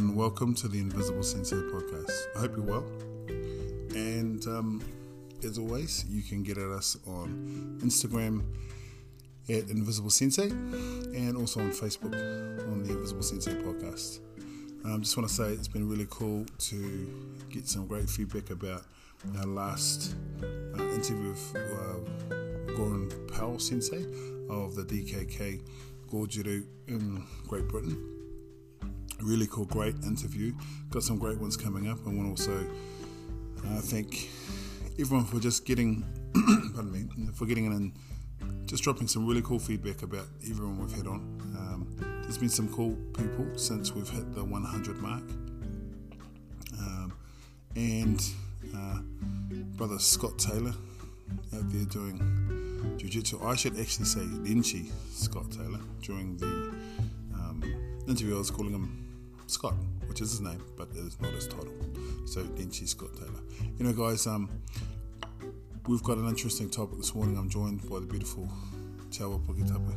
and welcome to the Invisible Sensei podcast. I hope you're well. And um, as always, you can get at us on Instagram at Invisible Sensei and also on Facebook on the Invisible Sensei podcast. I um, just want to say it's been really cool to get some great feedback about our last uh, interview with uh, Goran Powell Sensei of the DKK Goju-Ryu in Great Britain. Really cool, great interview. Got some great ones coming up. I want to also uh, thank everyone for just getting, pardon me, for getting in and just dropping some really cool feedback about everyone we've had on. Um, there's been some cool people since we've hit the 100 mark. Um, and uh, brother Scott Taylor out there doing jiu-jitsu. I should actually say Renshi Scott Taylor during the um, interview. I was calling him Scott, which is his name, but it is not his title. So Renshi Scott Taylor. You know, guys, um, we've got an interesting topic this morning. I'm joined by the beautiful Tawa Pukitapu.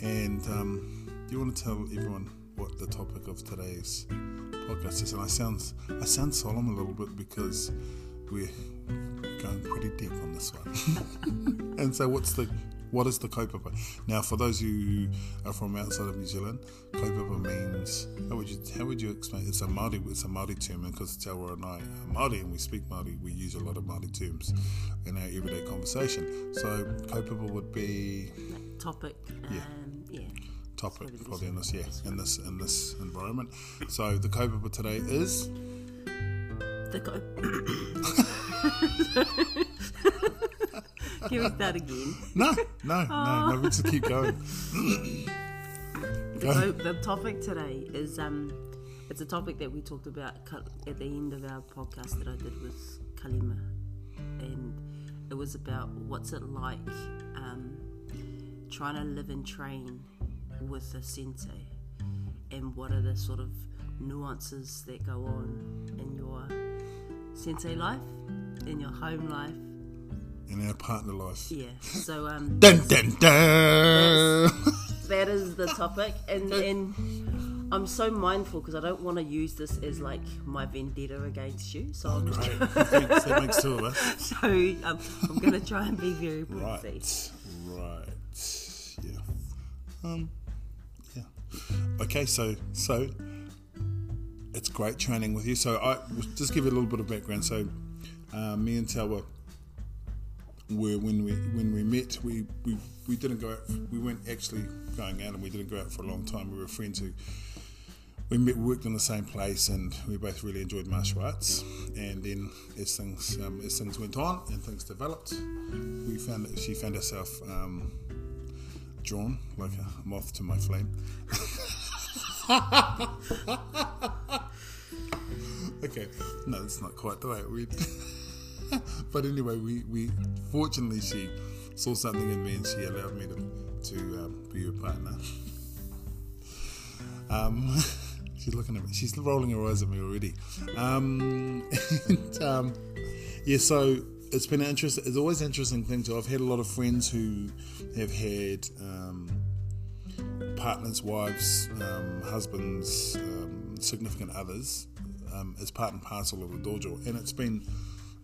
And um, do you want to tell everyone what the topic of today's podcast is? And I sound I sound solemn a little bit because we're going pretty deep on this one. and so, what's the what is the kaupapa? Now, for those who are from outside of New Zealand, kaupapa means how would you how would you explain? It's a Maori it's a Maori term, and because Te and I are Maori and we speak Maori, we use a lot of Maori terms in our everyday conversation. So, kaupapa would be topic. Yeah. Um, yeah. Topic probably in this yeah in this in this environment. So the kaupapa today is the Can we start again? No, no, no, no. Let's keep going. the, Go. the topic today is um, it's a topic that we talked about at the end of our podcast that I did with Kalima, and it was about what's it like um, trying to live and train with a sensei, and what are the sort of nuances that go on in your sensei life, in your home life, in our partner life. Yeah. So um. dun dun dun. That is the topic, and and I'm so mindful because I don't want to use this as like my vendetta against you. So I'm just trying, that makes two of us. So um, I'm going to try and be very brief. Right. Right. Yeah. Um. Yeah. Okay. So so it's great training with you. So I just give you a little bit of background. So uh, me and Tawa were when we when we met, we, we, we didn't go out. We weren't actually going out, and we didn't go out for a long time. We were friends who we met, worked in the same place, and we both really enjoyed martial arts. And then as things um, as things went on and things developed, we found that she found herself um, drawn like a moth to my flame. okay, no, it's not quite the way went. but anyway, we, we fortunately she saw something in me and she allowed me to to um, be her partner. um, she's looking at me. She's rolling her eyes at me already. Um, and, um, yeah, so it's been an interesting. It's always an interesting thing too. I've had a lot of friends who have had um, partners, wives, um, husbands, um, significant others as part and parcel of the dojo, and it's been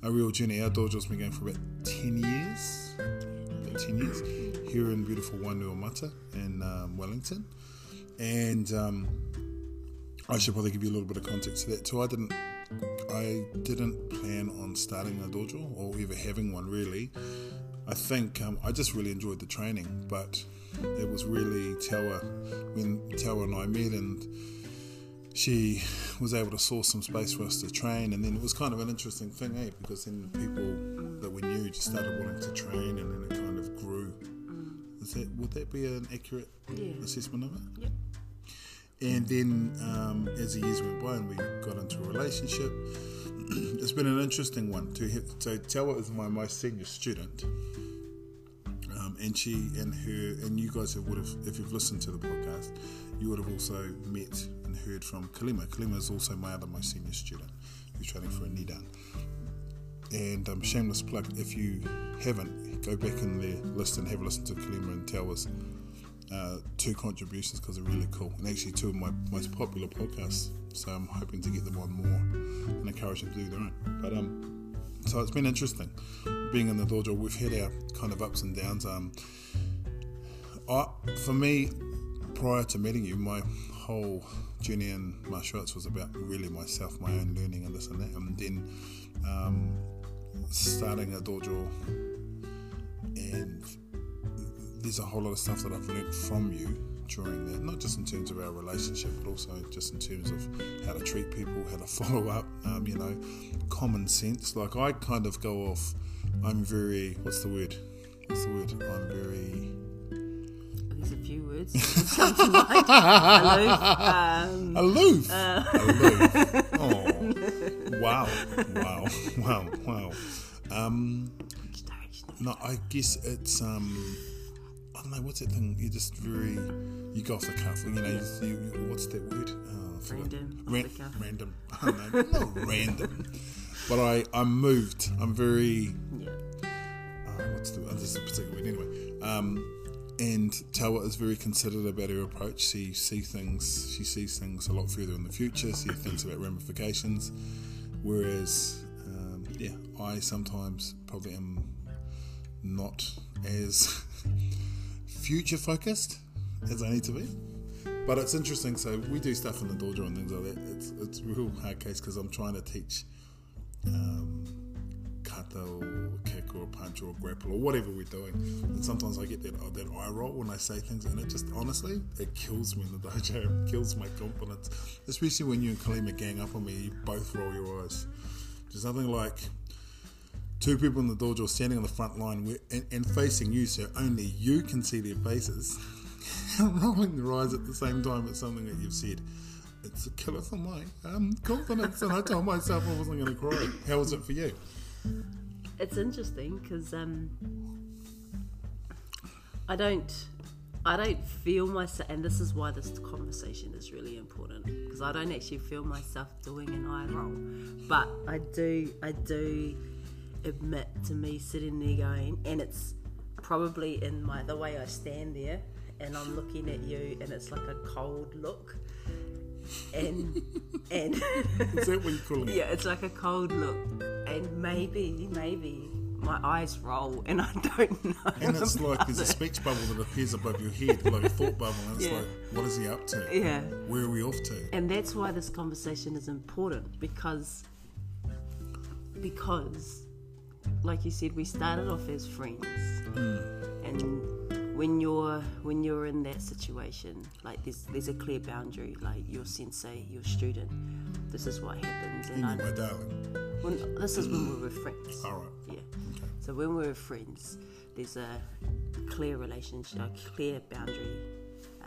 a real journey. Our dojo's been going for about 10 years, about 10 years, here in beautiful Wainuiomata in um, Wellington. And um, I should probably give you a little bit of context to that too. I didn't, I didn't plan on starting a dojo or ever having one really. I think um, I just really enjoyed the training, but it was really Tawa when Tawa and I met and she was able to source some space for us to train, and then it was kind of an interesting thing, eh? Because then the people that we knew just started wanting to train, and then it kind of grew. Is that would that be an accurate yeah. assessment of it? Yep. And then um, as the years went by, and we got into a relationship, it's been an interesting one. To so Tawa is my most senior student. Um, and she and her and you guys have would have if you've listened to the podcast, you would have also met heard from Kalima. Kalima is also my other most senior student who's training for a Nidan. And um, shameless plug, if you haven't, go back in the list and have a listen to Kalima and Tawa's uh, two contributions because they're really cool and actually two of my most popular podcasts. So I'm hoping to get them on more and encourage them to do their own. But um, so it's been interesting being in the dojo. We've had our kind of ups and downs. Um, I, for me, prior to meeting you, my whole journey in martial arts was about really myself, my own learning and this and that, and then um, starting a dojo and there's a whole lot of stuff that I've learned from you during that, not just in terms of our relationship, but also just in terms of how to treat people, how to follow up, um, you know, common sense. Like I kind of go off, I'm very, what's the word? What's the word? I'm very. There's a few words that come to mind. Aloof. Um, Aloof. Aloof. Oh, wow, wow, wow, wow. Um, no, I guess it's um, I don't know what's that thing. You're just very, you go off the cuff. You know, you, you, what's that word? Oh, Random, Ran- random. I don't know, not random. But I, I'm moved. I'm very Yeah. uh, what's the this is a particular word anyway. Um, and Tawa is very considerate about her approach. She sees things. She sees things a lot further in the future. She thinks about ramifications. Whereas, um, yeah, I sometimes probably am not as future focused as I need to be. But it's interesting. So we do stuff in the dojo and things like that. It's it's real hard case because I'm trying to teach um, or kick or punch or grapple or whatever we're doing. And sometimes I get that uh, that eye roll when I say things, and it just honestly it kills me in the dojo. It kills my confidence, especially when you and Kalima gang up on me. You both roll your eyes. There's nothing like two people in the dojo standing on the front line and, and facing you, so only you can see their faces, rolling their eyes at the same time at something that you've said. It's a killer for my um, confidence, and I told myself I wasn't going to cry. How was it for you? It's interesting because um, I don't, I don't feel myself, and this is why this conversation is really important because I don't actually feel myself doing an eye roll, but I do, I do admit to me sitting there going, and it's probably in my the way I stand there, and I'm looking at you, and it's like a cold look, and and. Is that what you're calling it? Yeah, it's like a cold look, and maybe, maybe my eyes roll, and I don't know. And it's like there's a speech bubble that appears above your head, like a thought bubble, and it's Yeah. like, what is he up to? Yeah, Where are we off to? and that's why this conversation is important because, because, like you said, we started off as friends, hmm. and when you're when you're in that situation, like there's there's a clear boundary, like your sensei, your student. This is what happens, and You, I my darling. When, this is when we were friends. All right. Yeah. So when we were friends, there's a clear relationship, a clear boundary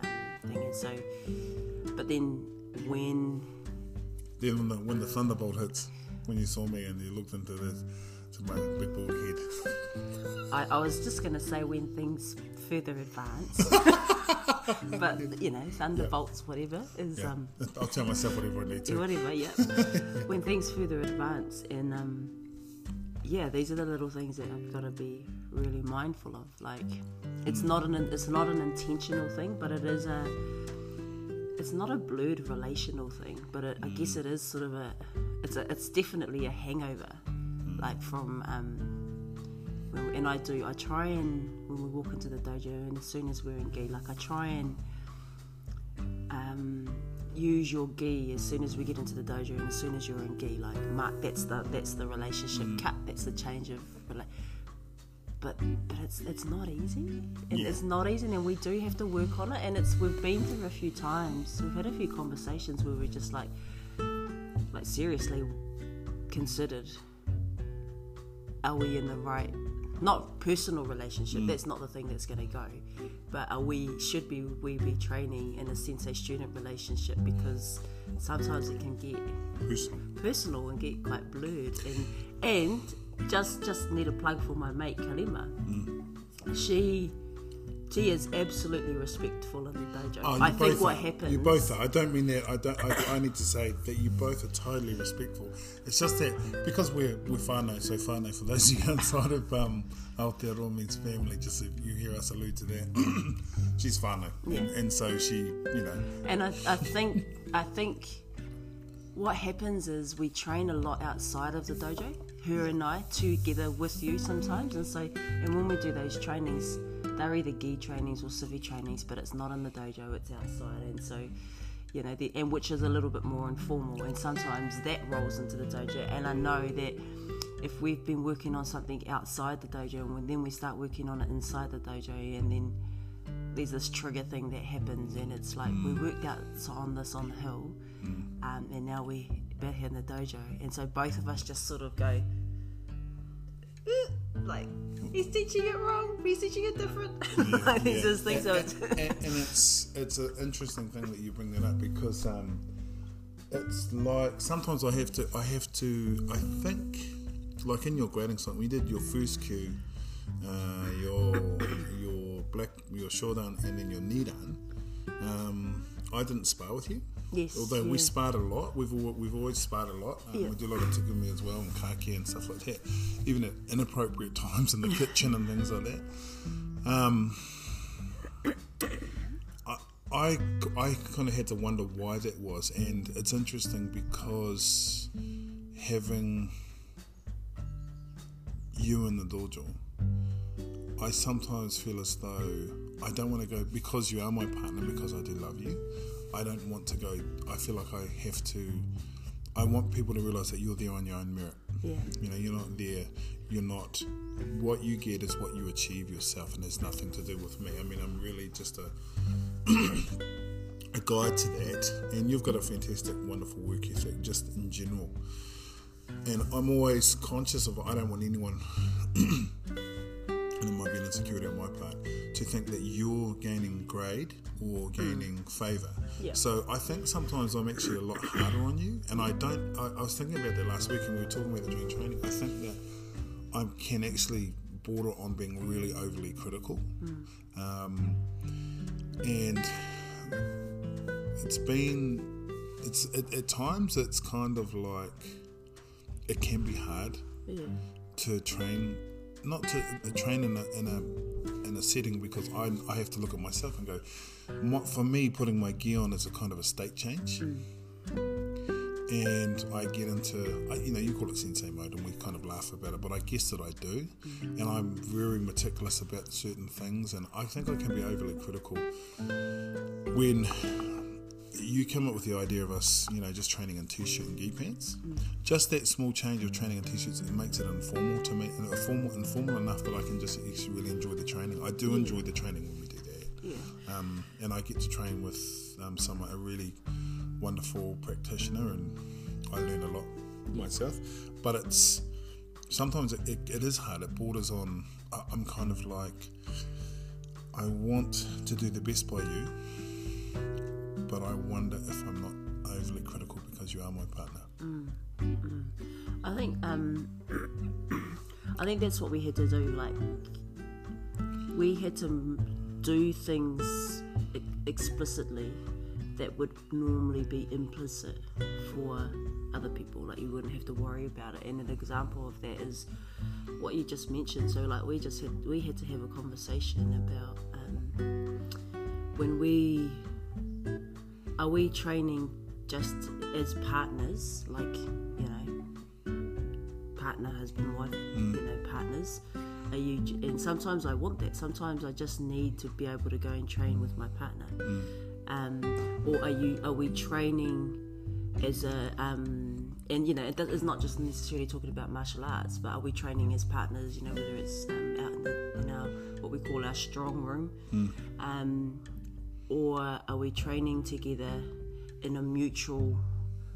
um, thing. And so, but then when Then when the, when the thunderbolt hits, when you saw me and you looked into this, to my big bald head. I, I was just going to say when things further advance, but you know, thunderbolts, whatever, is Yeah. um, I'll tell myself whatever I need to. whatever, yeah. when things further advance, and um, yeah, these are the little things that I've got to be really mindful of. Like, it's not an it's not an intentional thing, but it is a it's not a blurred relational thing, but it, I guess it is sort of a it's a it's definitely a hangover, like from um, and I do I try and when we walk into the dojo and as soon as we're in gi, like I try and um, use your gi as soon as we get into the dojo and as soon as you're in gi like mark that's the that's the relationship cut that's the change of but but it's it's not easy it, Yeah. it's not easy and we do have to work on it and it's we've been through a few times we've had a few conversations where we're just like like seriously considered are we in the right not personal relationship mm. that's not the thing that's going to go. But are we should be we be training in a sensei student relationship because sometimes it can get Personal. personal and get quite blurred and and just just need a plug for my mate Kalima. Mm. She she is absolutely respectful in the dojo. Oh, I think what are. happens. You both are. I don't mean that. I don't. I, I need to say that you both are totally respectful. It's just that because we're we're whānau, so whānau for those of you outside of um, Aotearoa means family. Just if you hear us allude to that, she's whānau, Yeah. and, and so she, you know, And I, I think I think what happens is we train a lot outside of the dojo, her and I together with you sometimes, and so and when we do those trainings, they're either gi trainings or civi trainings, but it's not in the dojo, it's outside, and so you know, the, and which is a little bit more informal, and sometimes that rolls into the dojo, and I know that. If we've been working on something outside the dojo, and then we start working on it inside the dojo, and then there's this trigger thing that happens, and it's like we worked out on this on the hill, um, and now we're back in the dojo, and so both of us just sort of go, like he's teaching it wrong, he's teaching it different. like these Yeah. just things. So and, it's, and, and it's it's an interesting thing that you bring that up because um, it's like sometimes I have to I have to I think like in your grading something we did your first kyu, uh, your your black your shodan and then your nidan. Um, I didn't spar with you. Yes, Although we yeah. sparred a lot, we've we've always sparred a lot. Um, Yeah. We do a lot of tegumi as well and kake and stuff like that, even at inappropriate times in the kitchen and things like that. Um, I, I, I kind of had to wonder why that was, and it's interesting because having you in the dojo, I sometimes feel as though I don't want to go because you are my partner, because I do love you. I don't want to go. I feel like I have to. I want people to realize that you're there on your own merit. yeah, You know, you're not there. You're not. What you get is what you achieve yourself, and has nothing to do with me. I mean, I'm really just a a guide to that. And you've got a fantastic, wonderful work ethic, just in general. And I'm always conscious of. I don't want anyone, and it might be an insecurity on my part, to think that you're gaining grade or gaining favour. Yeah. So I think sometimes I'm actually a lot harder on you, and I don't. I, I was thinking about that last week, and we were talking about it during training. I think that I can actually border on being really overly critical, um, and it's been. It's at, at times it's kind of like it can be hard yeah, to train, not to uh, train in a in a in a setting because I I have to look at myself and go, for me putting my gear on is a kind of a state change, and I get into I, you know you call it sensei mode and we kind of laugh about it, but I guess that I do, and I'm very meticulous about certain things, and I think I can be overly critical when you come up with the idea of us, you know, just training in t-shirt and gi pants. Just that small change of training in t-shirts, it makes it informal to me, and informal, informal enough that I can just actually really enjoy the training. I do enjoy the training when we do that, yeah, um, and I get to train with um, someone a really wonderful practitioner, and I learn a lot myself. But it's sometimes it, it, it is hard. It borders on. I- I'm kind of like, I want to do the best by you but I wonder if I'm not overly critical because you are my partner. I think um, I think that's what we had to do. Like we had to do things explicitly that would normally be implicit for other people. Like you wouldn't have to worry about it. And an example of that is what you just mentioned. So like we just had we had to have a conversation about um, when we are we training just as partners, like you know, partner, husband, wife, you know, partners? Are you? And sometimes I want that. Sometimes I just need to be able to go and train with my partner. Um, or are you? Are we training as a? Um, and you know, it does, it's not just necessarily talking about martial arts, but are we training as partners? You know, whether it's um, out in, the, in our what we call our strong room. Um, or are we training together in a mutual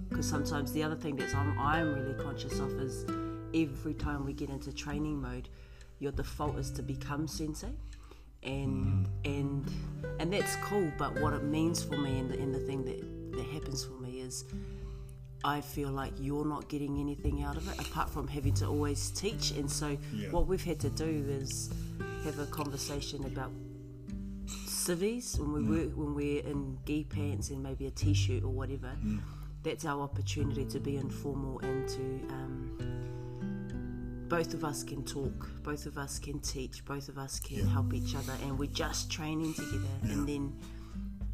because sometimes the other thing that I'm, I'm really conscious of is every time we get into training mode your default is to become sensei and and and that's cool but what it means for me and the, and the thing that that happens for me is I feel like you're not getting anything out of it apart from having to always teach and so Yeah. what we've had to do is have a conversation about civvies when we mm. work when we're in gi pants and maybe a t-shirt or whatever. Mm. That's our opportunity to be informal and to um, both of us can talk, both of us can teach, both of us can help each other, and we're just training together. And then,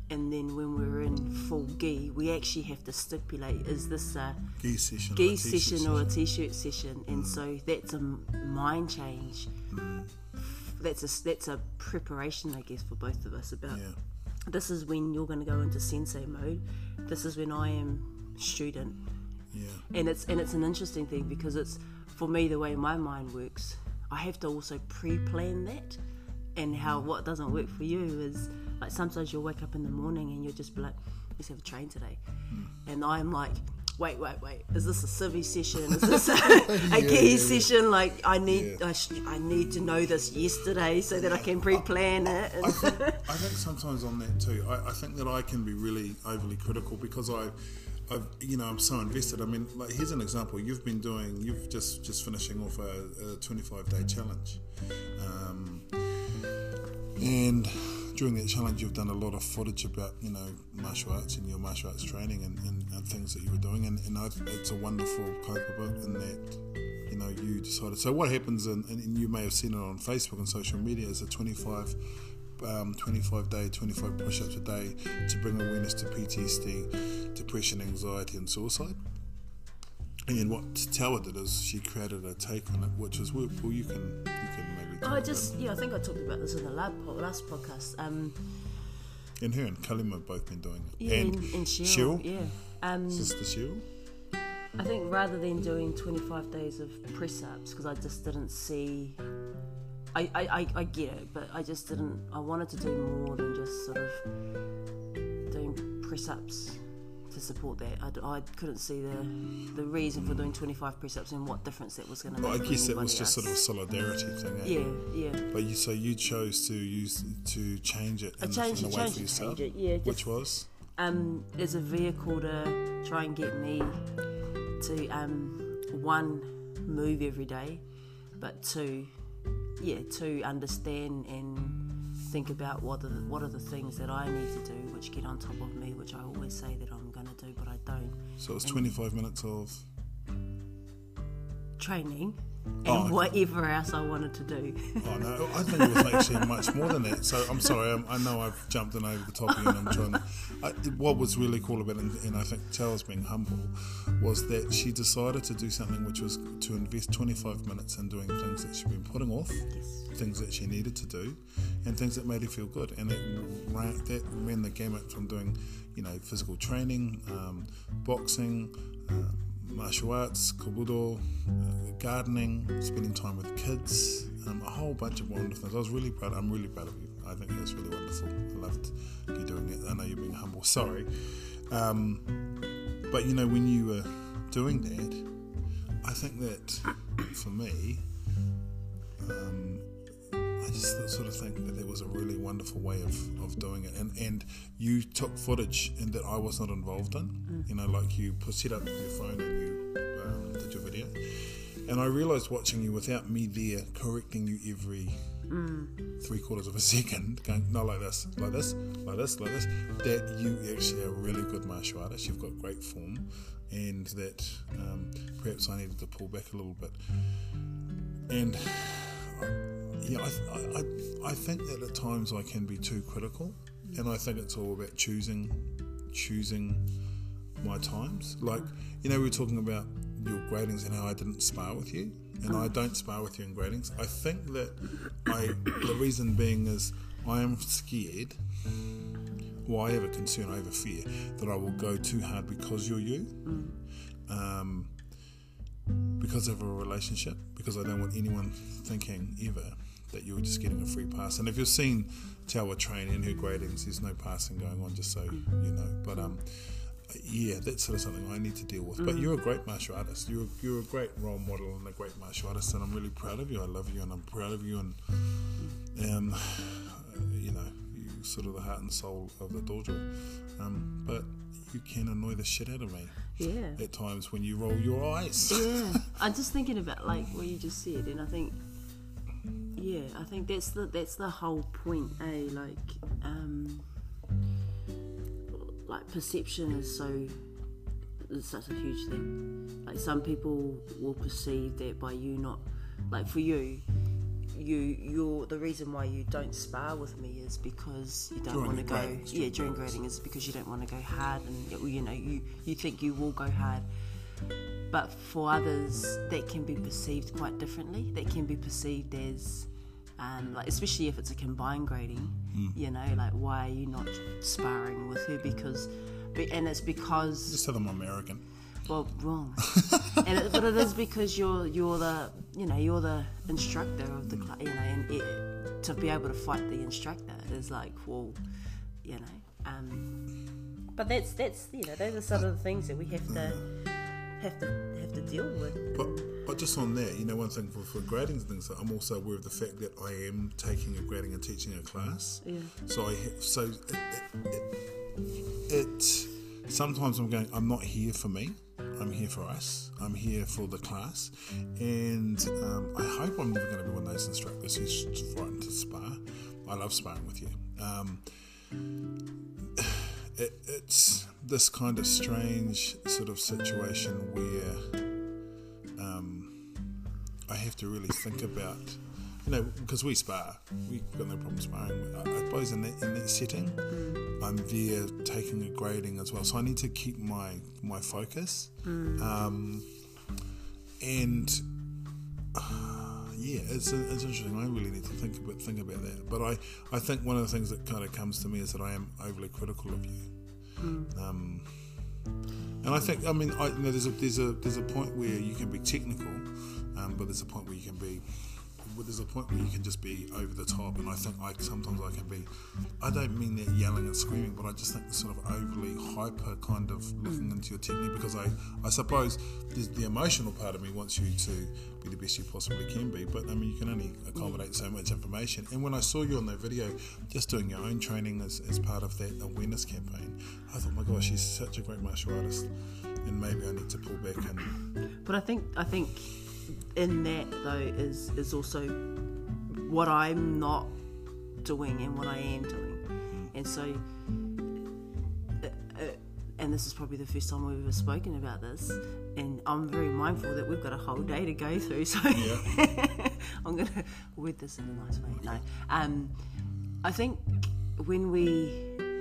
and then when we're in full gi, we actually have to stipulate: is this a Gi session. or a gi session or a t-shirt session? And so that's a mind change. Mm. That's a that's a preparation, I guess, for both of us about Yeah. this is when you're going to go into sensei mode. This is when I am student, Yeah. and it's and it's an interesting thing because it's for me the way my mind works. I have to also pre-plan that, and how mm. what doesn't work for you is like sometimes you'll wake up in the morning and you'll just be like, let's have a train today, mm. and I'm like. Wait, wait, wait! Is this a civvy session? Is this a, a gi session? Like, I need, Yeah. I, sh- I need to know this yesterday so that I can pre-plan it. I think, I think sometimes on that too. I, I think that I can be really overly critical because I, I've, you know, I'm so invested. I mean, like here's an example. You've been doing, you've just just finishing off a, a 25 day challenge, um, and during that challenge, you've done a lot of footage about you know martial arts and your martial arts training and, and, and things that you were doing, and, and I, it's a wonderful about in that you know you decided. So what happens, and, and you may have seen it on Facebook and social media, is a 25 um, 25 day, 25 push ups a day to bring awareness to PTSD, depression, anxiety, and suicide. And what did is she created a take on it, which was well, you can you can maybe. Oh, I just yeah, I think I talked about this in the lab po- last podcast. Um, and her and Kalima have both been doing it. yeah, and and, and Cheryl, Cheryl? yeah. Um, Sister Cheryl. I think rather than doing 25 days of press ups, because I just didn't see. I, I, I get it, but I just didn't. I wanted to do more than just sort of doing press ups to support that. I couldn't see the the reason for doing 25 press ups and what difference that was going to make. But I guess that was just else. sort of a solidarity thing. Eh? Yeah, yeah. But you so you chose to use to change it I in, changed in it, a way for yourself, it, yeah, which was um, as a vehicle to try and get me to um, one move every day, but two, yeah, to understand and think about what are the, what are the things that I need to do, which get on top of me, which I always say that I'm going to do, but I don't. so it's 25 minutes of Training and Oh, whatever else I wanted to do. Oh no, I think it was actually much more than that. So I'm sorry, I'm, I know I've jumped in over the top and I'm trying to. I, what was really cool about it, and, and I think Charles being humble, was that she decided to do something which was to invest 25 minutes in doing things that she'd been putting off, yes. things that she needed to do, and things that made her feel good. And it ran, that ran the gamut from doing, you know, physical training, um, boxing. Uh, martial arts, kobudo, uh, gardening, spending time with kids, um, a whole bunch of wonderful things. I was really proud. I'm really proud of you. I think that's really wonderful. I loved you doing it. I know you're being humble. Sorry, um, but you know when you were doing that, I think that for me, um, I just sort of think that there was a really wonderful way of, of doing it, and and you took footage and that I was not involved in. You know, like you put set up your phone and you um, did your video, and I realised watching you without me there correcting you every three quarters of a second, going no like this, like this, like this, like this, that you actually are a really good martial artist. You've got great form, and that um, perhaps I needed to pull back a little bit, and yeah, I, I, I- think that at times I can be too critical, and I think it's all about choosing, choosing my times. Like, you know, we were talking about your gradings and how I didn't spar with you, and I don't spar with you in gradings. I think that I, the reason being is I am scared. Well, I have a concern, I have a fear that I will go too hard because you're you. Um, because of a relationship, because I don't want anyone thinking ever that you're just getting a free pass. And if you've seen Tawa train in her gradings, there's no passing going on, just so you know. But um, yeah, that's sort of something I need to deal with. But you're a great martial artist. You're you're a great role model and a great martial artist, and I'm really proud of you. I love you, and I'm proud of you, and um, you know, you sort of the heart and soul of the dojo. Um, but you can annoy the shit out of me Yeah. at times when you roll your eyes. Yeah, I'm just thinking about like what you just said, and I think Yeah, I think that's the that's the whole point, eh? Like, um, like perception is so is such a huge thing. Like some people will perceive that by you not, like for you, you you're the reason why you don't spar with me is because you don't want to go. it's yeah, during grading is because you don't want to go hard, and you know you you think you will go hard. But for others, that can be perceived quite differently. That can be perceived as, um, like especially if it's a combined grading. You know, like why are you not sparring with her? Because, and it's because Just tell them I'm American. well, wrong. and it, but it is because you're you're the you know you're the instructor of the class, you know, and it, to be able to fight the instructor is like well, you know. Um, but that's that's you know those are some of the things that we have to have to have to deal with. But, but just on that, you know, one thing for, for grading and things, I'm also aware of the fact that I am taking a grading and teaching a class. Yeah. So I so it, it, it, it sometimes I'm going. I'm not here for me. I'm here for us. I'm here for the class, and um, I hope I'm never going to be one of those instructors who's frightened to spar. I love sparring with you. Um, it, it's this kind of strange sort of situation where um, I have to really think about, you know, because we spar, we've got no problem sparring. I, I suppose in that, in that setting, I'm there taking a grading as well, so I need to keep my my focus. Um, and uh, yeah, it's, it's interesting. I really need to think about think about that. But I, I think one of the things that kind of comes to me is that I am overly critical of you. Um, and I think, I mean, I, you know, there's a there's a there's a point where you can be technical, um, but there's a point where you can be. Well, There's a point where you can just be over the top, and I think I sometimes I can be. I don't mean that yelling and screaming, but I just think the sort of overly hyper, kind of looking mm. into your technique because I, I suppose the emotional part of me wants you to be the best you possibly can be, but I mean you can only accommodate so much information. And when I saw you on that video, just doing your own training as, as part of that awareness campaign, I thought, my gosh, she's such a great martial artist, and maybe I need to pull back and But I think I think in that though is is also what I'm not doing and what I am doing, and so. uh, uh, And this is probably the first time we've ever spoken about this, and I'm very mindful that we've got a whole day to go through. So Yeah. I'm going to word this in a nice way. No, um, I think when we,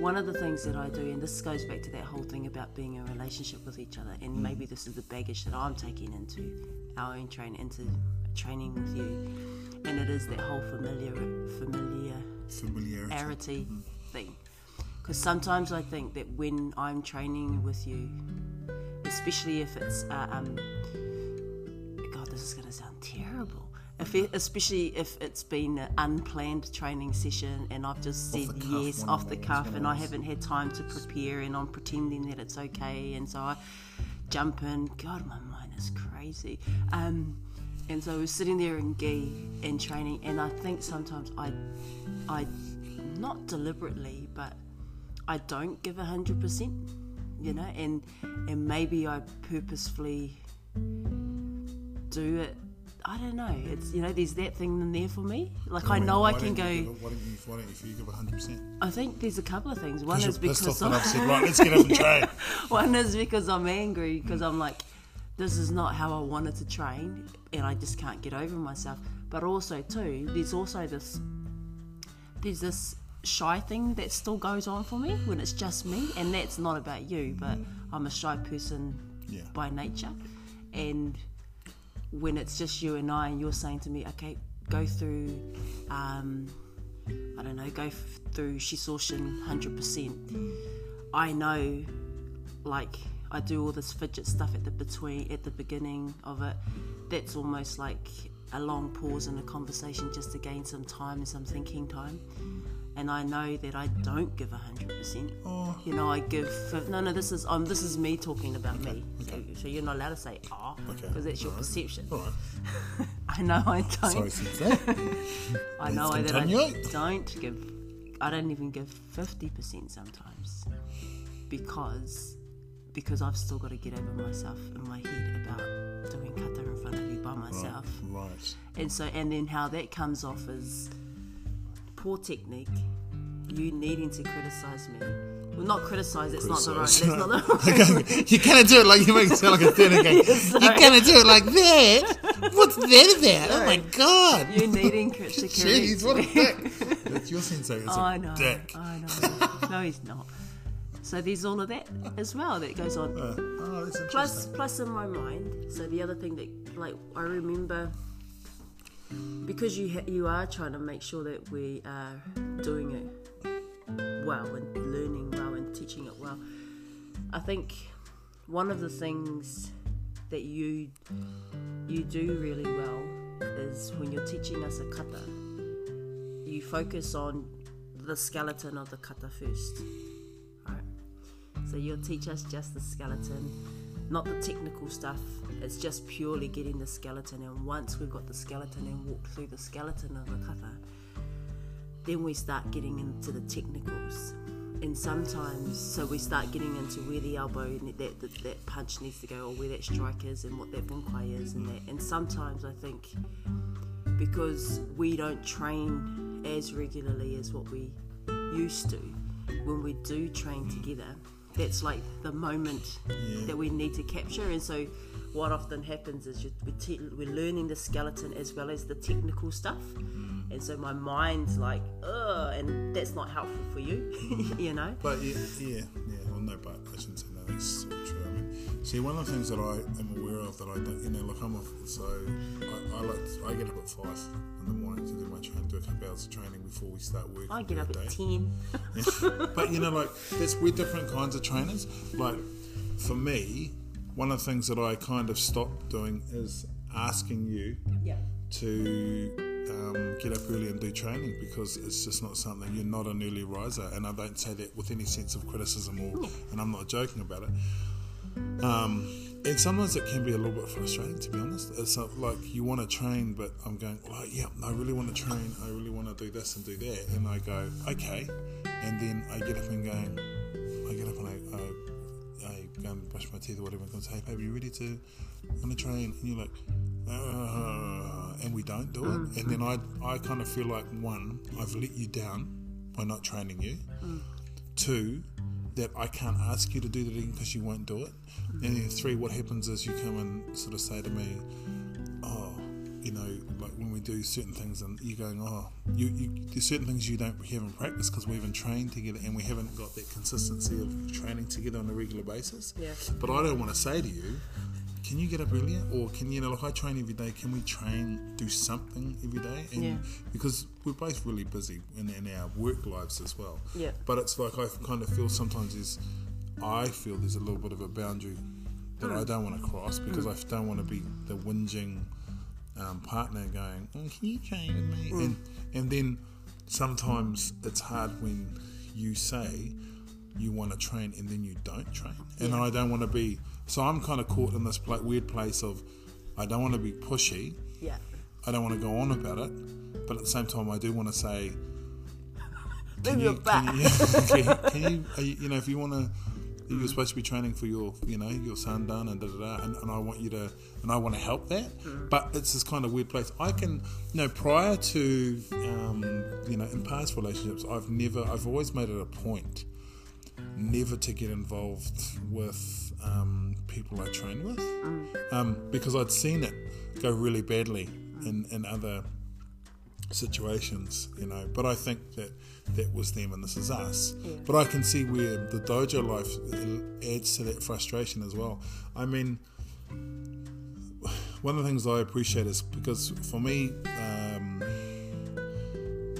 one of the things that I do, and this goes back to that whole thing about being in a relationship with each other, and maybe this is the baggage that I'm taking into our own training, into training with you, and it is that whole familiar, familiar familiarity. arity thing. Because sometimes I think that when I'm training with you, especially if it's, uh, um, God, this is going to sound terrible. If it, especially if it's been an unplanned training session and I've just Off said cuff, yes off the cuff and I haven't had time to prepare and I'm pretending that it's okay and so I jump in. God, my is crazy. Um, and so we're sitting there in gi and training, and I think sometimes I, I, not deliberately, but I don't give a hundred percent, you know, and and maybe I purposefully do it. I don't know. It's you know, there's that thing in there for me. Like I know I can go. give Why don't you, why don't you, give 100%? I think there's a couple of things. One is because I'm, said, right, let's get up and train. one is because I'm angry because I'm like, this is not how I wanted to train, and I just can't get over myself. But also too, there's also this, there's this shy thing that still goes on for me when it's just me, and that's not about you, but I'm a shy person Yeah. by nature, and when it's just you and I, and you're saying to me, okay, go through, um, I don't know, go through Shisochin 100%. I know, like, I do all this fidget stuff at the between, at the beginning of it. That's almost like a long pause in a conversation just to gain some time and some thinking time. And I know that I don't give 100%. Oh. You know, I give. No, no, this is um, this is me talking about me. So, so you're not allowed to say ah, Okay. because that's your perception. Right. I know I don't. Sorry. I know Let's that I don't give. I don't even give fifty percent sometimes, because because I've still got to get over myself in my head about doing kata in front of you by myself. Right. And so, and then how that comes off is poor technique, you needing to criticize me. Well, not criticize, it's not the right, that's not the right you cannot do it like you make it sound like a theatre game. sorry. you cannot do it like that. What's that about? Oh my god. You needing to correct Jeez, what a dick. That's your sensei. It's Oh, a I know. dick. I know. No, he's not. So there's all of that as well that goes on. Uh, oh. Plus, plus in my mind. So the other thing that, like, I remember because you ha- you are trying to make sure that we are doing it well and learning well and teaching it well. I think one of the things that you you do really well is when you're teaching us a kata, you focus on the skeleton of the kata first. So you'll teach us just the skeleton, not the technical stuff. It's just purely getting the skeleton. And once we've got the skeleton and walked through the skeleton of the kata, then we start getting into the technicals. And sometimes, so we start getting into where the elbow, that, that, that punch needs to go, or where that strike is, and what that bunkai is, and that. And sometimes I think because we don't train as regularly as what we used to, when we do train together, that's like the moment that we need to capture. And so, what often happens is you, we te- we're learning the skeleton as well as the technical stuff. Mm. And so my mind's like, ugh, and that's not helpful for you, you know? But yeah, yeah, yeah. Well, no, but I shouldn't say no. That's of true. See, one of the things that I am aware of that I don't, you know, like I'm off, so I, I like, I get up at five in the morning to do my training, do a couple hours of training before we start working. I get up at 10. but you know, like there's we're different kinds of trainers. Like for me, one of the things that I kind of stopped doing is asking you Yeah. to um, get up early and do training because it's just not something you're not an early riser, and I don't say that with any sense of criticism or, and I'm not joking about it. Um, and sometimes it can be a little bit frustrating, to be honest. It's like you want to train, but I'm going, oh yeah, I really want to train. I really want to do this and do that, and I go, okay, and then I get up and going, I get up and I, I, I go and brush my teeth or whatever, and goes, hey, babe, you ready to on the train? And you're like, uh, and we don't do it. And then I, I kind of feel like one, I've let you down by not training you. Two, that I can't ask you to do that again because you won't do it. And then three, what happens is you come and sort of say to me, oh, you know, like when we do certain things, and you're going, oh, you, you there's certain things you don't we haven't practiced because we haven't trained together and we haven't got that consistency of training together on a regular basis. Yeah. But I don't want to say to you, can you get up earlier, or can you know, like I train every day? Can we train, do something every day? And Yeah. Because we're both really busy in, in our work lives as well. Yeah. But it's like I kind of feel sometimes is, I feel there's a little bit of a boundary that I hmm. don't want to cross hmm. because I don't want to be the whinging um, partner going, oh, can you train with me? Hmm. And and then sometimes it's hard when you say you want to train and then you don't train, and Yeah. I don't want to be. So I'm kind of caught in this weird place of I don't want to be pushy. Yeah. I don't want to go on about it, but at the same time, I do want to say, Move your back. can you, can you, can you, are you, you know, if you want to, you're supposed to be training for your, you know, your sandan and da da da, and, and I want you to, and I want to help that, but it's this kind of weird place. I can, you know, prior to, um, you know, in past relationships, I've never, I've always made it a point never to get involved with um, people I train with um, because I'd seen it go really badly in, in other situations, you know. But I think that that was them and this is us. But I can see where the dojo life adds to that frustration as well. I mean, one of the things I appreciate is because for me, um,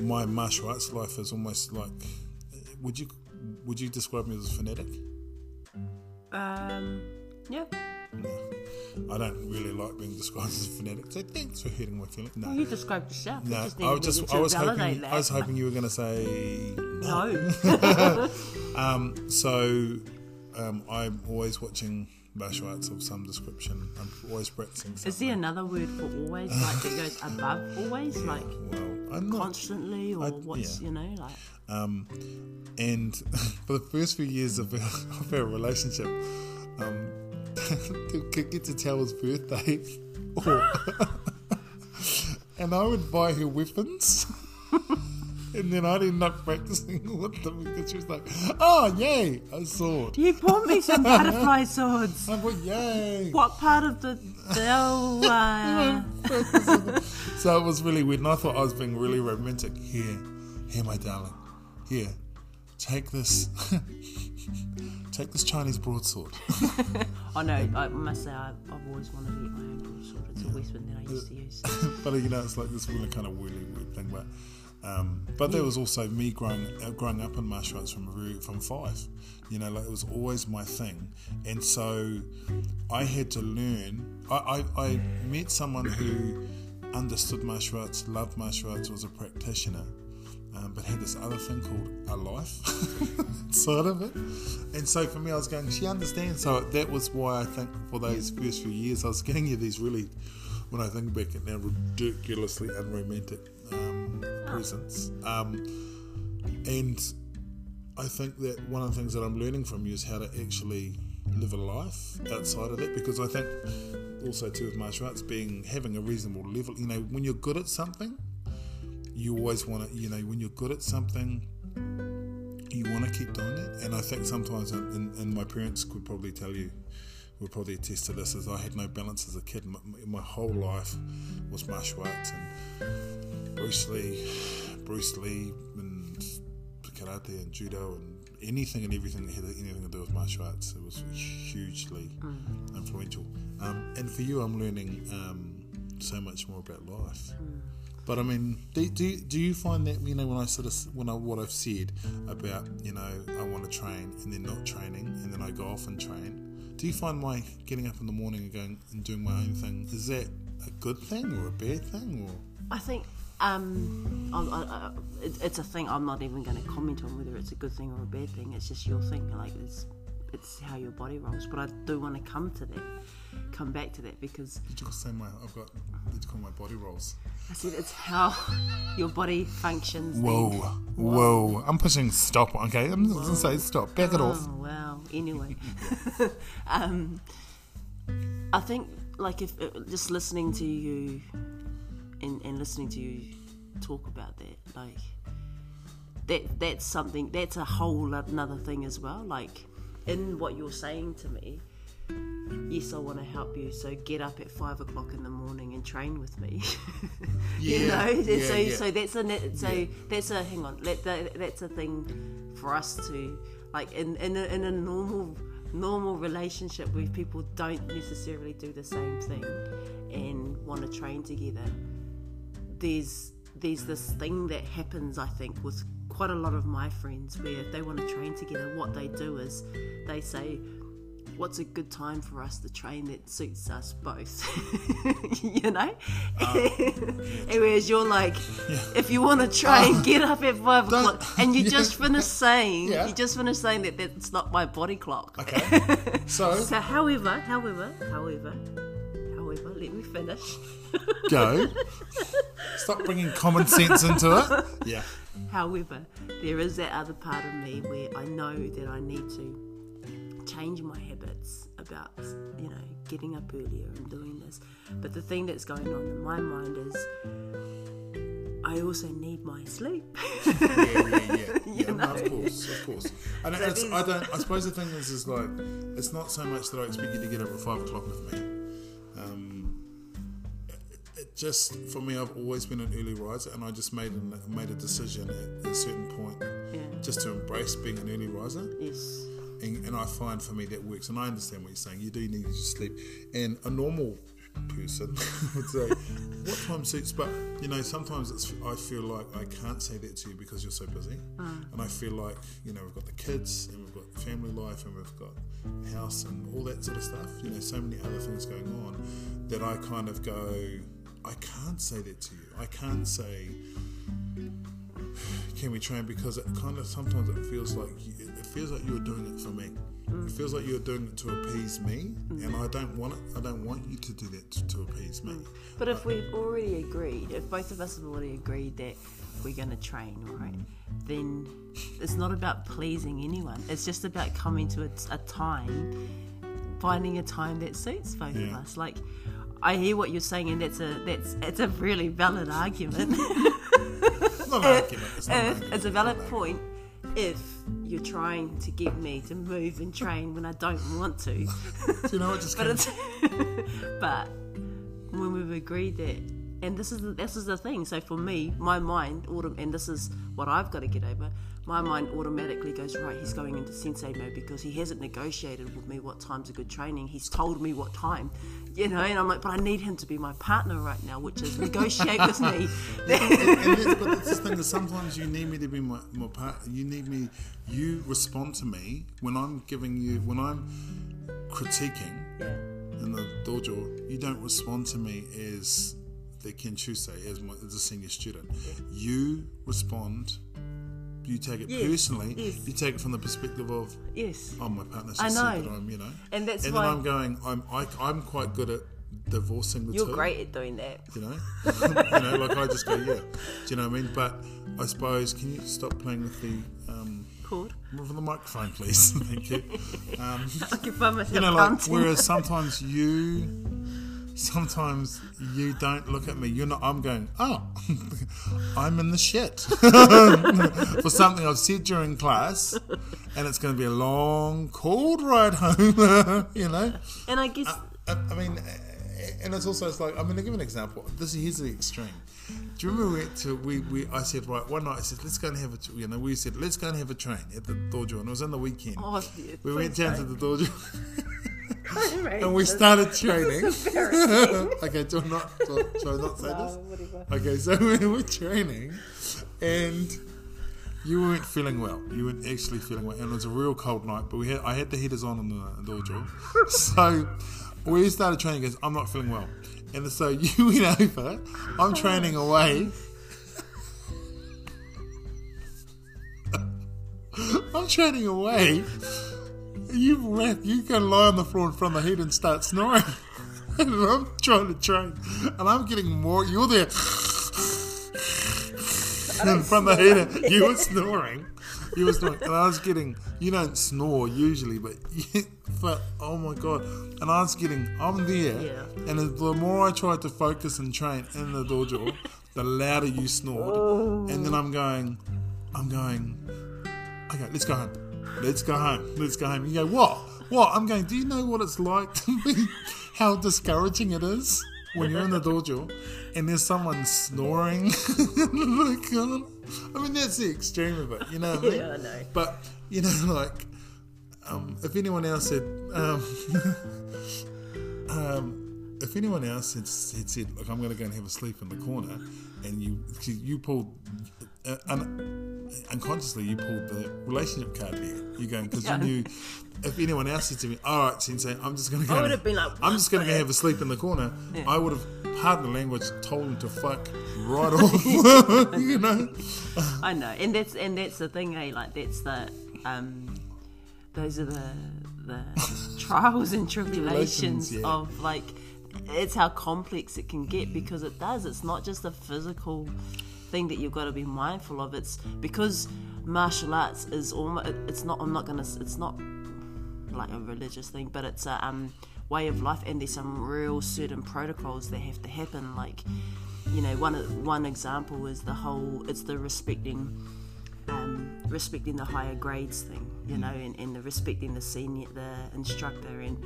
my martial arts life is almost like. Would you would you describe me as a fanatic? Um, yeah. No. I don't really like being described as a fanatic. So thanks for hitting my feeling. No, Well, you described yourself. You no. just I was just I was hoping that. I was hoping you were going to say no. Um, so um, I'm always watching martial arts of some description. I'm always practicing. Something. Is there another word for always, like that goes above always, like Well, not. constantly, or I- what's yeah. you know, like Um, and for the first few years of our, of our relationship, um, to get to Taylor's birthday, Or and I would buy her weapons. and then I'd end up practicing with them because she was like, oh, yay, a sword. You bought me some butterfly swords. I went, yay. What part of the bell? Uh, So it was really weird. And I thought I was being really romantic. Here, here, my darling. Here, take this. take this Chinese broadsword. I know. I must say, I've, I've always wanted to get my own broadsword. It's a weapon that I used to use. but you know, it's like this really kind of really weird thing. But um, but there was also me growing uh, growing up in martial arts from very, from five. You know, like it was always my thing, and so I had to learn. I, I, I met someone who understood martial arts, loved martial arts, was a practitioner. Um, but had this other thing called a life side of it. And so for me, I was going, she understands. So that was why I think for those first few years, I was getting you these really, when I think back at now, ridiculously unromantic um, presents. Um, and I think that one of the things that I'm learning from you is how to actually live a life outside of that because I think also too with martial arts being having a reasonable level you know when you're good at something you always want to you know when you're good at something you want to keep doing it and I think sometimes and, and my parents could probably tell you would probably attest to this is I had no balance as a kid my, my whole life was martial arts and Bruce Lee Bruce Lee and karate and judo and anything and everything that had anything to do with martial arts. It was hugely Mm. influential. Um, and for you, I'm learning um, so much more about life. But I mean, do, do, do you find that you know when I sort of when I what I've said about you know I want to train and then not training and then I go off and train? Do you find my getting up in the morning and going and doing my own thing is that a good thing or a bad thing or I think um, I, I, it, it's a thing. I'm not even going to comment on whether it's a good thing or a bad thing. It's just your thing. Like it's it's how your body rolls. But I do want to come to that, come back to that because did you say my I've got did you call my body rolls? I said it's how your body functions. Whoa, then. whoa! I'm pushing stop. Okay, I'm just gonna say stop. Back it off. Oh wow. Anyway, um, I think like if uh, just listening to you and, and listening to you talk about that, like that that's something that's a whole another thing as well. Like in what you're saying to me, yes, I want to help you. So get up at five o'clock in the morning and train with me. you know, yeah, so yeah. so that's a so Yeah. that's a hang on. That, that that's a thing for us to like in in a, in a normal normal relationship where people don't necessarily do the same thing and want to train together. There's there's this thing that happens, I think, with quite a lot of my friends where if they want to train together, what they do is they say, What's a good time for us to train that suits us both? you know? Oh. and whereas you're like, if you want to train, oh. get up at five o'clock. And you Yeah. just finished saying, Yeah. you just finished saying that that's not my body clock. Okay, so So, however, however, however, however, let me finish. go. Stop bringing common sense into it. Yeah. However, there is that other part of me where I know that I need to change my habits about, you know, getting up earlier and doing this. But the thing that's going on in my mind is I also need my sleep. Yeah, yeah, yeah. yeah no, of course, of course. And So it's, I don't. I suppose the thing is, is like, it's not so much that I expect you to get up at five o'clock with me. Um, it, it just for me, I've always been an early riser, and I just made a, made a decision at a certain point yeah. just to embrace being an early riser. Yes. And, and I find for me that works. And I understand what you're saying. You do need to sleep. And a normal person would say, "What time suits?" But you know, sometimes it's I feel like I can't say that to you because you're so busy, ah. and I feel like you know we've got the kids and we've got family life and we've got house and all that sort of stuff. You know, so many other things going on that I kind of go, I can't say that to you. I can't say can we train because it kind of sometimes it feels like you, feels like you're doing it for me. It feels like you're doing it to appease me, and I don't want it. I don't want you to do that to, to appease me. Mm. But if we've already agreed, if both of us have already agreed that we're going to train, right, then it's not about pleasing anyone. It's just about coming to a, a time, finding a time that suits both of us. Like, I hear what you're saying, and that's a that's it's a really valid argument. It's not an argument. It's, if, argument. it's a valid point. If you're trying to get me to move and train when I don't want to. Do you know what just but but when we've agreed that and this is the, this is the thing so for me my mind autom- and this is what I've got to get over my mind automatically goes right he's going into sensei mode because he hasn't negotiated with me what time's a good training. He's told me what time you know and I'm like but I need him to be my partner right now which is negotiate with me and but that's the thing is sometimes you need me to be my, my part. You need me. You respond to me when I'm giving you when I'm critiquing yeah in the dojo. You don't respond to me as the Kenshusei as, my, as a senior student. You respond. You take it Yes, personally. yes. You take it from the perspective of yes oh my partner's I just said know. that I'm you know. And that's and why- then I'm going. I'm I, I'm quite good at divorcing the you're two great at doing that you know you know like i just go yeah do you know what i mean but i suppose can you stop playing with the um chord with the microphone please thank you um I can find myself you know like whereas sometimes you sometimes you don't look at me you're not i'm going oh i'm in the shit for something i've said during class and it's going to be a long cold ride home you know and I guess I, I mean, uh, and it's also it's like I'm going to give an example. This here's the extreme. Do you remember we went to we, we I said right one night I said let's go and have a you know we said let's go and have a train at the dojo and it was on the weekend. oh yeah, we went down to the dojo Right. and we started training. okay, do not do I not say No, this? Okay, so we were training, and you weren't feeling well. You weren't actually feeling well, and it was a real cold night. But we had I had the heaters on in the dojo, so we started training. Because I'm not feeling well, and so you went over. I'm training away. I'm training away. You wrap, you lie on the floor in front of the heat and start snoring. and I'm trying to train, and I'm getting more. You're there in front of the heater. You were snoring. You were snoring, and I was getting. You don't snore usually, but but oh my god! And I was getting. I'm there, Yeah. and the more I tried to focus and train in the dojo, the louder you snored. And then I'm going, I'm going. Okay, let's go home. Let's go home. Let's go home. You go, what? What? I'm going, do you know what it's like to be, how discouraging it is when you're in the dojo and there's someone snoring? I mean, that's the extreme of it, you know what I mean? Yeah, I know. But, you know, like, um, if anyone else had, um, um, if anyone else had, had said, look, I'm going to go and have a sleep in the corner, and you you pulled, uh, unconsciously, you pulled the relationship card there. You're going, because Yeah. you knew, if anyone else said to me, all right, Sensei, I'm just going to go. I would have been like, "I'm just going to go have a sleep in the corner. Yeah. I would have, pardon the language, told him to fuck right off. you know? I know, and that's and that's the thing, eh? Like that's the um, those are the the trials and tribulations Tribulations, yeah. of like it's how complex it can get because it does. It's not just a physical thing that you've got to be mindful of. It's because martial arts is almost. It's not. I'm not gonna. It's not like a religious thing, but it's a um, way of life, and there's some real certain protocols that have to happen. Like, you know, one one example is the whole. It's the respecting, um, respecting the higher grades thing, you know, and, and the respecting the senior, the instructor, and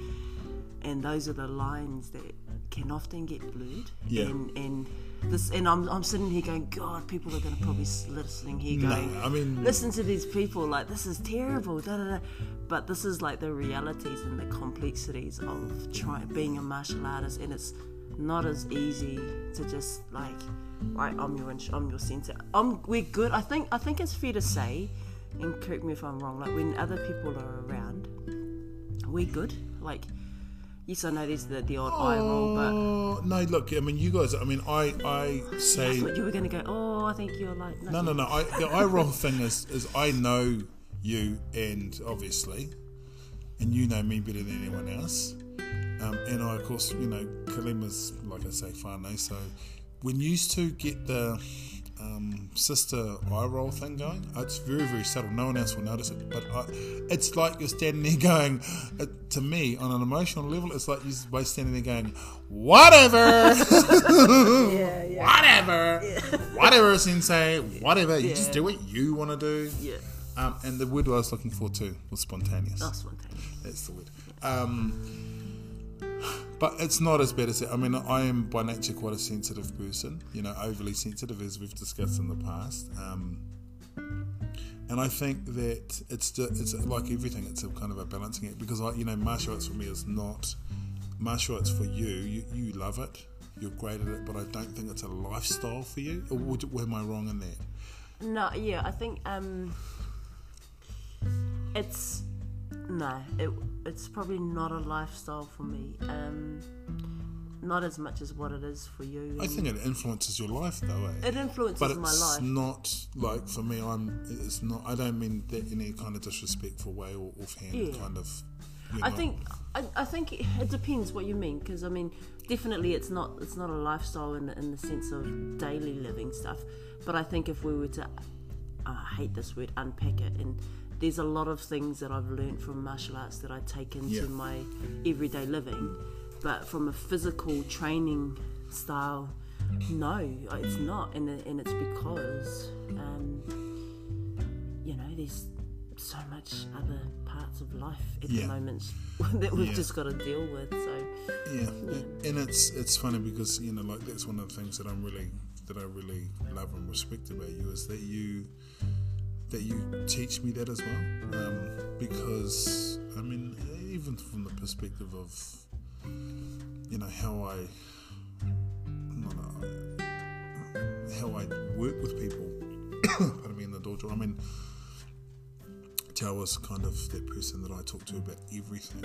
and those are the lines that can often get blurred. Yeah. And and this, and I'm I'm sitting here going, God, people are going to probably listening here going, No, I mean, listen to these people like this is terrible da, da, da. but this is like the realities and the complexities of trying being a martial artist and it's not as easy to just like right i'm your i'm your center i'm we're good i think i think it's fair to say and correct me if i'm wrong like when other people are around we're good like yes i know there's the, the odd eye roll but Oh, no, look, I mean, you guys, I mean, I, I I say, thought you were going to go oh i think you're like no, no, no. I, the eye roll thing is, is I know you, and obviously, and you know me better than anyone else. Um, and I, of course, you know, Kalima's, like I say, whānau. So when you used to get the, um, sister eye roll thing going. It's very, very subtle. No one else will notice it. But I, it's like you're standing there going, uh, to me, on an emotional level, it's like you're both standing there going, whatever. Yeah, yeah. whatever. Whatever, sensei. Whatever. You just do what you want to do. Yeah. Um, and the word I was looking for too was spontaneous. Oh, spontaneous. That's the word. Um, but it's not as bad as it. I mean, I am by nature quite a sensitive person. You know, overly sensitive, as we've discussed in the past. Um, and I think that it's it's like everything. It's a kind of a balancing act because I, you know, martial arts for me is not martial arts for you. You you love it. You're great at it, but I don't think it's a lifestyle for you. Or would, am I wrong in that? No, yeah, I think um, it's no, it it's probably not a lifestyle for me. Um, not as much as what it is for you. I think it influences your life, though. Eh? it influences my life. but my it's life. not like for me. I'm. It's not. I don't mean that in any kind of disrespectful way or offhand. Yeah. Kind of. You I think I, I think it, it depends what you mean because I mean definitely it's not it's not a lifestyle in the, in the sense of daily living stuff, but I think if we were to I hate this word unpack it and there's a lot of things that I've learned from martial arts that I take into Yeah. my everyday living, but from a physical training style, no, it's not, and and it's because um, you know there's so much other parts of life at Yeah. the moment that we've Yeah. just got to deal with. So Yeah, and it's it's funny because you know like that's one of the things that I'm really that I really love and respect about you is that you that you teach me that as well um, because I mean even from the perspective of you know how I uh, how I work with people pardon me in the dojo I mean Tawa was kind of that person that I talk to about everything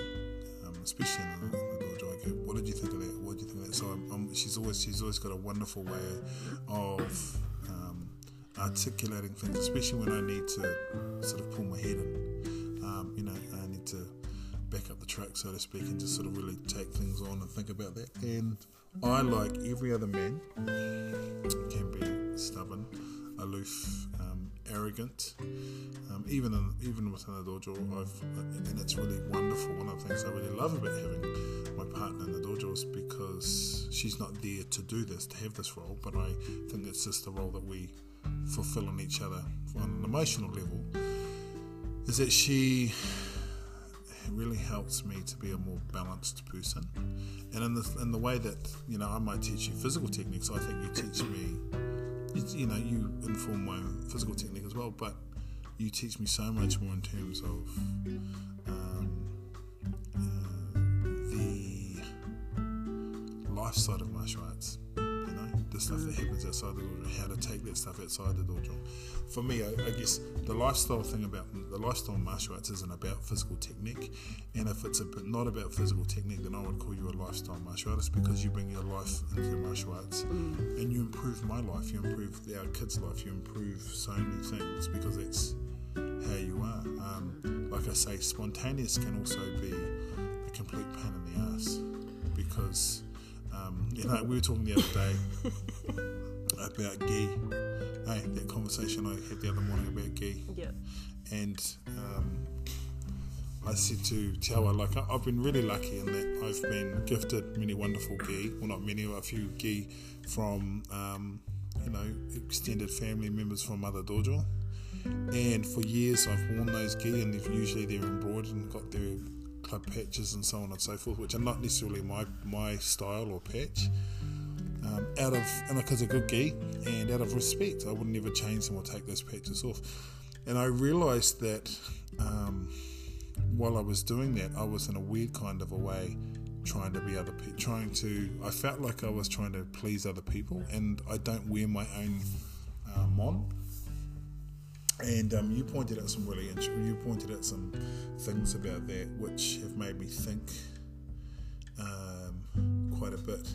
um, especially in the, in the dojo. I go, "What did you think of that? What did you think of that?" So I'm, I'm, she's always she's always got a wonderful way of articulating things, especially when I need to sort of pull my head in. Um, you know, I need to back up the truck, so to speak, and just sort of really take things on and think about that. And I, like every other man, can be stubborn, aloof, um, arrogant. Um, even in, even within the dojo, I've and it's really wonderful. One of the things I really love about having my partner in the dojo is because she's not there to do this, to have this role, but I think it's just the role that we fulfill in each other on an emotional level. Is that she really helps me to be a more balanced person, and in the in the way that you know I might teach you physical techniques, I think you teach me you, you know, you inform my physical technique as well, but you teach me so much more in terms of um, uh, the life side of martial arts. The stuff that happens outside the dojo, how to take that stuff outside the dojo. For me, I, I guess the lifestyle thing about the lifestyle martial arts isn't about physical technique, and if it's a bit not about physical technique, then I would call you a lifestyle martial artist because you bring your life into your martial arts, and you improve my life, you improve our kids' life, you improve so many things because it's how you are. Um, like I say, spontaneous can also be a complete pain in the ass because um, you know we were talking the other day about gi. Hey, that conversation I had the other morning about gi, yeah, and um, I said to Tawa, like I've been really lucky in that I've been gifted many wonderful gi, well not many, but a few gi from um, you know extended family members from other dojo. And for years I've worn those gi, and they've usually they're embroidered and got their club patches and so on and so forth, which are not necessarily my my style or patch. Um, out of and because they're good gi, and out of respect, I would never change them or take those patches off. And I realised that um, while I was doing that, I was in a weird kind of a way trying to be other people, trying to. I felt like I was trying to please other people, and I don't wear my own mon. And um, you pointed out some really int- you pointed out some things about that which have made me think um, quite a bit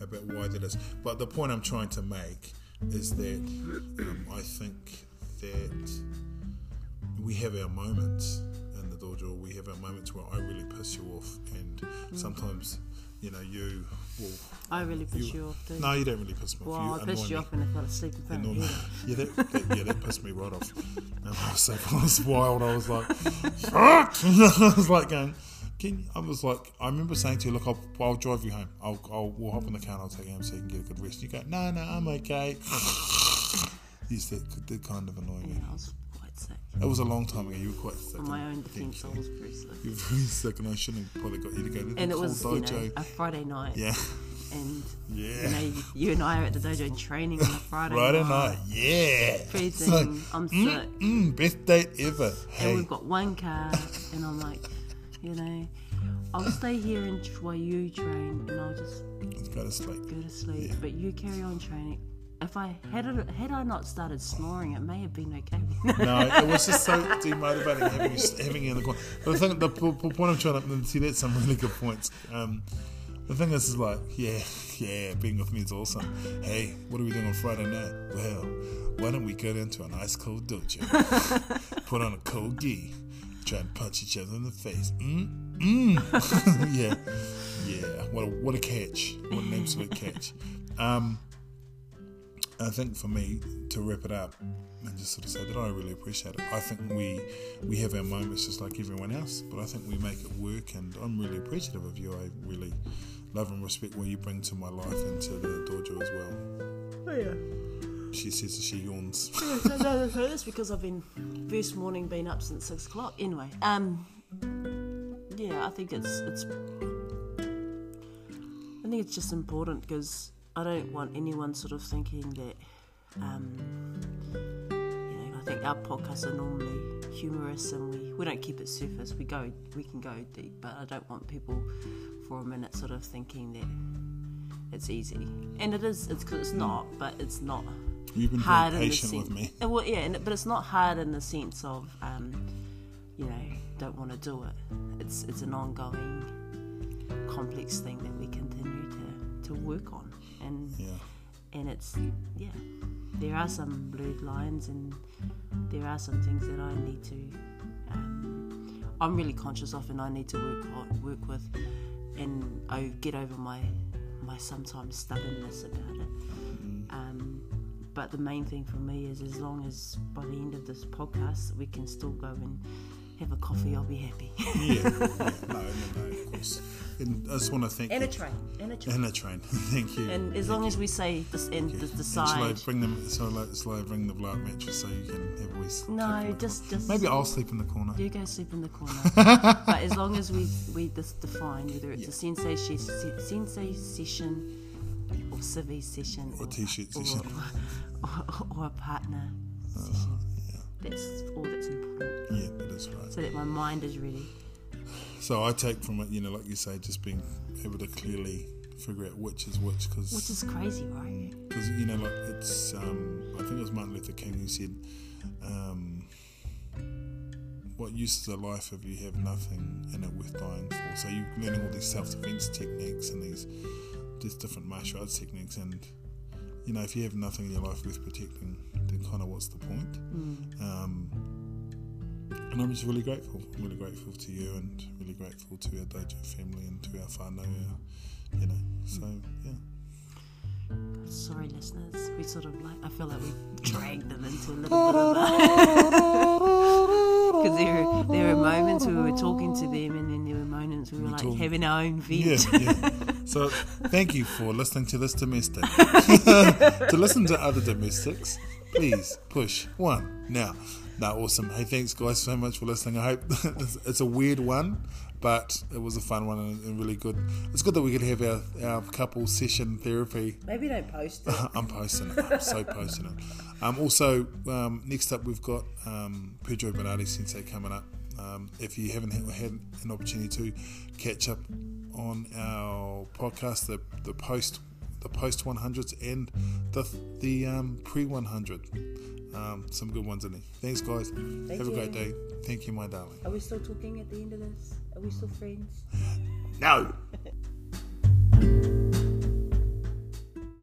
about why that is. But the point I'm trying to make is that um, I think that we have our moments in the dojo. We have our moments where I really piss you off, and sometimes you know, you will. I really piss you, You- off too. No, you don't really piss me well, off. I You pissed you me. off when I fell asleep in front of you. yeah, that, that, yeah, that pissed me right off. And I was so I was wild. I was like, "Fuck!" I was like going. Can I was like, I remember saying to you, look, I'll, I'll drive you home. I'll, I'll we'll hop in the car and I'll take you home so you can get a good rest. You go, no, no, I'm okay. Yes, that did kind of annoy me. Yeah, I was quite sick. It was a long time ago. You were quite sick. On my own defence, I you. was very sick. You were very sick, and I shouldn't have probably got you to go to the And it was, you dojo. know, a Friday night. yeah, And, yeah. you know, you and I are at the dojo training on a Friday Friday night. night, yeah. Freezing. I'm sick. Mm, mm, best date ever. And we've got one car, and I'm like, you know, I'll stay here and while you train, and I'll just go to sleep. go to sleep. Yeah. But you carry on training. If I had it, had I not started snoring, it may have been okay. No, it was just so demotivating having you, having you in the corner. But the thing, the, p- point I'm trying to see, that's some really good points. Um, the thing is, is like, yeah, yeah, being with me is awesome. Hey, what are we doing on Friday night? Well, why don't we go down to a nice cold dojo, put on a cold gi, try and punch each other in the face. Mm, mm. yeah, yeah. What a what a catch! What an absolute catch. Um, I think for me to wrap it up and just sort of say that I really appreciate it. I think we we have our moments just like everyone else, but I think we make it work, and I'm really appreciative of you. I really love and respect what you bring to my life and to the dojo as well. oh, yeah. She says she yawns. no, no, no, no, that's because I've been first morning been up since six o'clock. Anyway, um, yeah, I think it's it's. I think it's just important because I don't want anyone sort of thinking that, um, you know, I think our podcasts are normally humorous and we, we don't keep it surface. We go we can go deep, but I don't want people for a minute sort of thinking that it's easy. And it is. It's 'cause it's not, but it's not You've been hard very in the patient sense. with me. Uh, Well, yeah, and, but it's not hard in the sense of, um, you know, don't want to do it. It's it's an ongoing, complex thing that we continue to, to work on, and Yeah. and it's yeah, there are some blurred lines, and there are some things that I need to. Um, I'm really conscious of, and I need to work on, work with, and I get over my my sometimes stubbornness about it. Um, but the main thing for me is as long as by the end of this podcast we can still go and have a coffee, I'll be happy. Yeah. yeah. No, no, no, of course. And I just want to thank and a train, and a train. And a train. thank you. And as long as we say this and Yeah. the, the And I bring them? I, shall I bring the blowout mattress so you can have a wee sleep in No, just corner? just maybe I'll sleep in the corner. you go sleep in the corner. but as long as we we just define whether it's a sensei she, sensei session or civi session Or t-shirt session. or, or, or a partner uh, session. That's all that's important. Yeah, that is right. So that my mind is ready. So I take from it, you know, like you say, just being able to clearly figure out which is which, because Which is crazy, right? Because you know, like it's. Um, I think it was Martin Luther King who said, um, "What use is a life if you have nothing in it worth dying for?" So you're learning all these self-defense techniques and these these different martial arts techniques, and you know, if you have nothing in your life worth protecting, then kind of what's the point? Um, and I'm just really grateful. I'm really grateful to you and really grateful to our dojo family and to our whānau, our, you know. So, yeah. Sorry, listeners. We sort of like, I feel like we dragged them into a little bit of a. Because there, there were moments where we were talking to them, and then there were moments we were like talking- having our own Yeah, yeah. So, thank you for listening to this domestic. to listen to other domestics, please push one now. No, awesome. Hey, thanks guys so much for listening. I hope it's, a weird one, but it was a fun one and, really good. It's good that we could have our, our couple session therapy Maybe don't post it. I'm posting it. I'm so posting it. Um, also, um, next up, we've got um, Pedro Bernardi Sensei coming up. Um, if you haven't had, had an opportunity to catch up on our podcast, the, the post the post 100s and the the um, pre 100, um, some good ones in it. Thanks, guys. Thank Have you. a great day. Thank you, my darling. Are we still talking at the end of this? Are we still friends? no.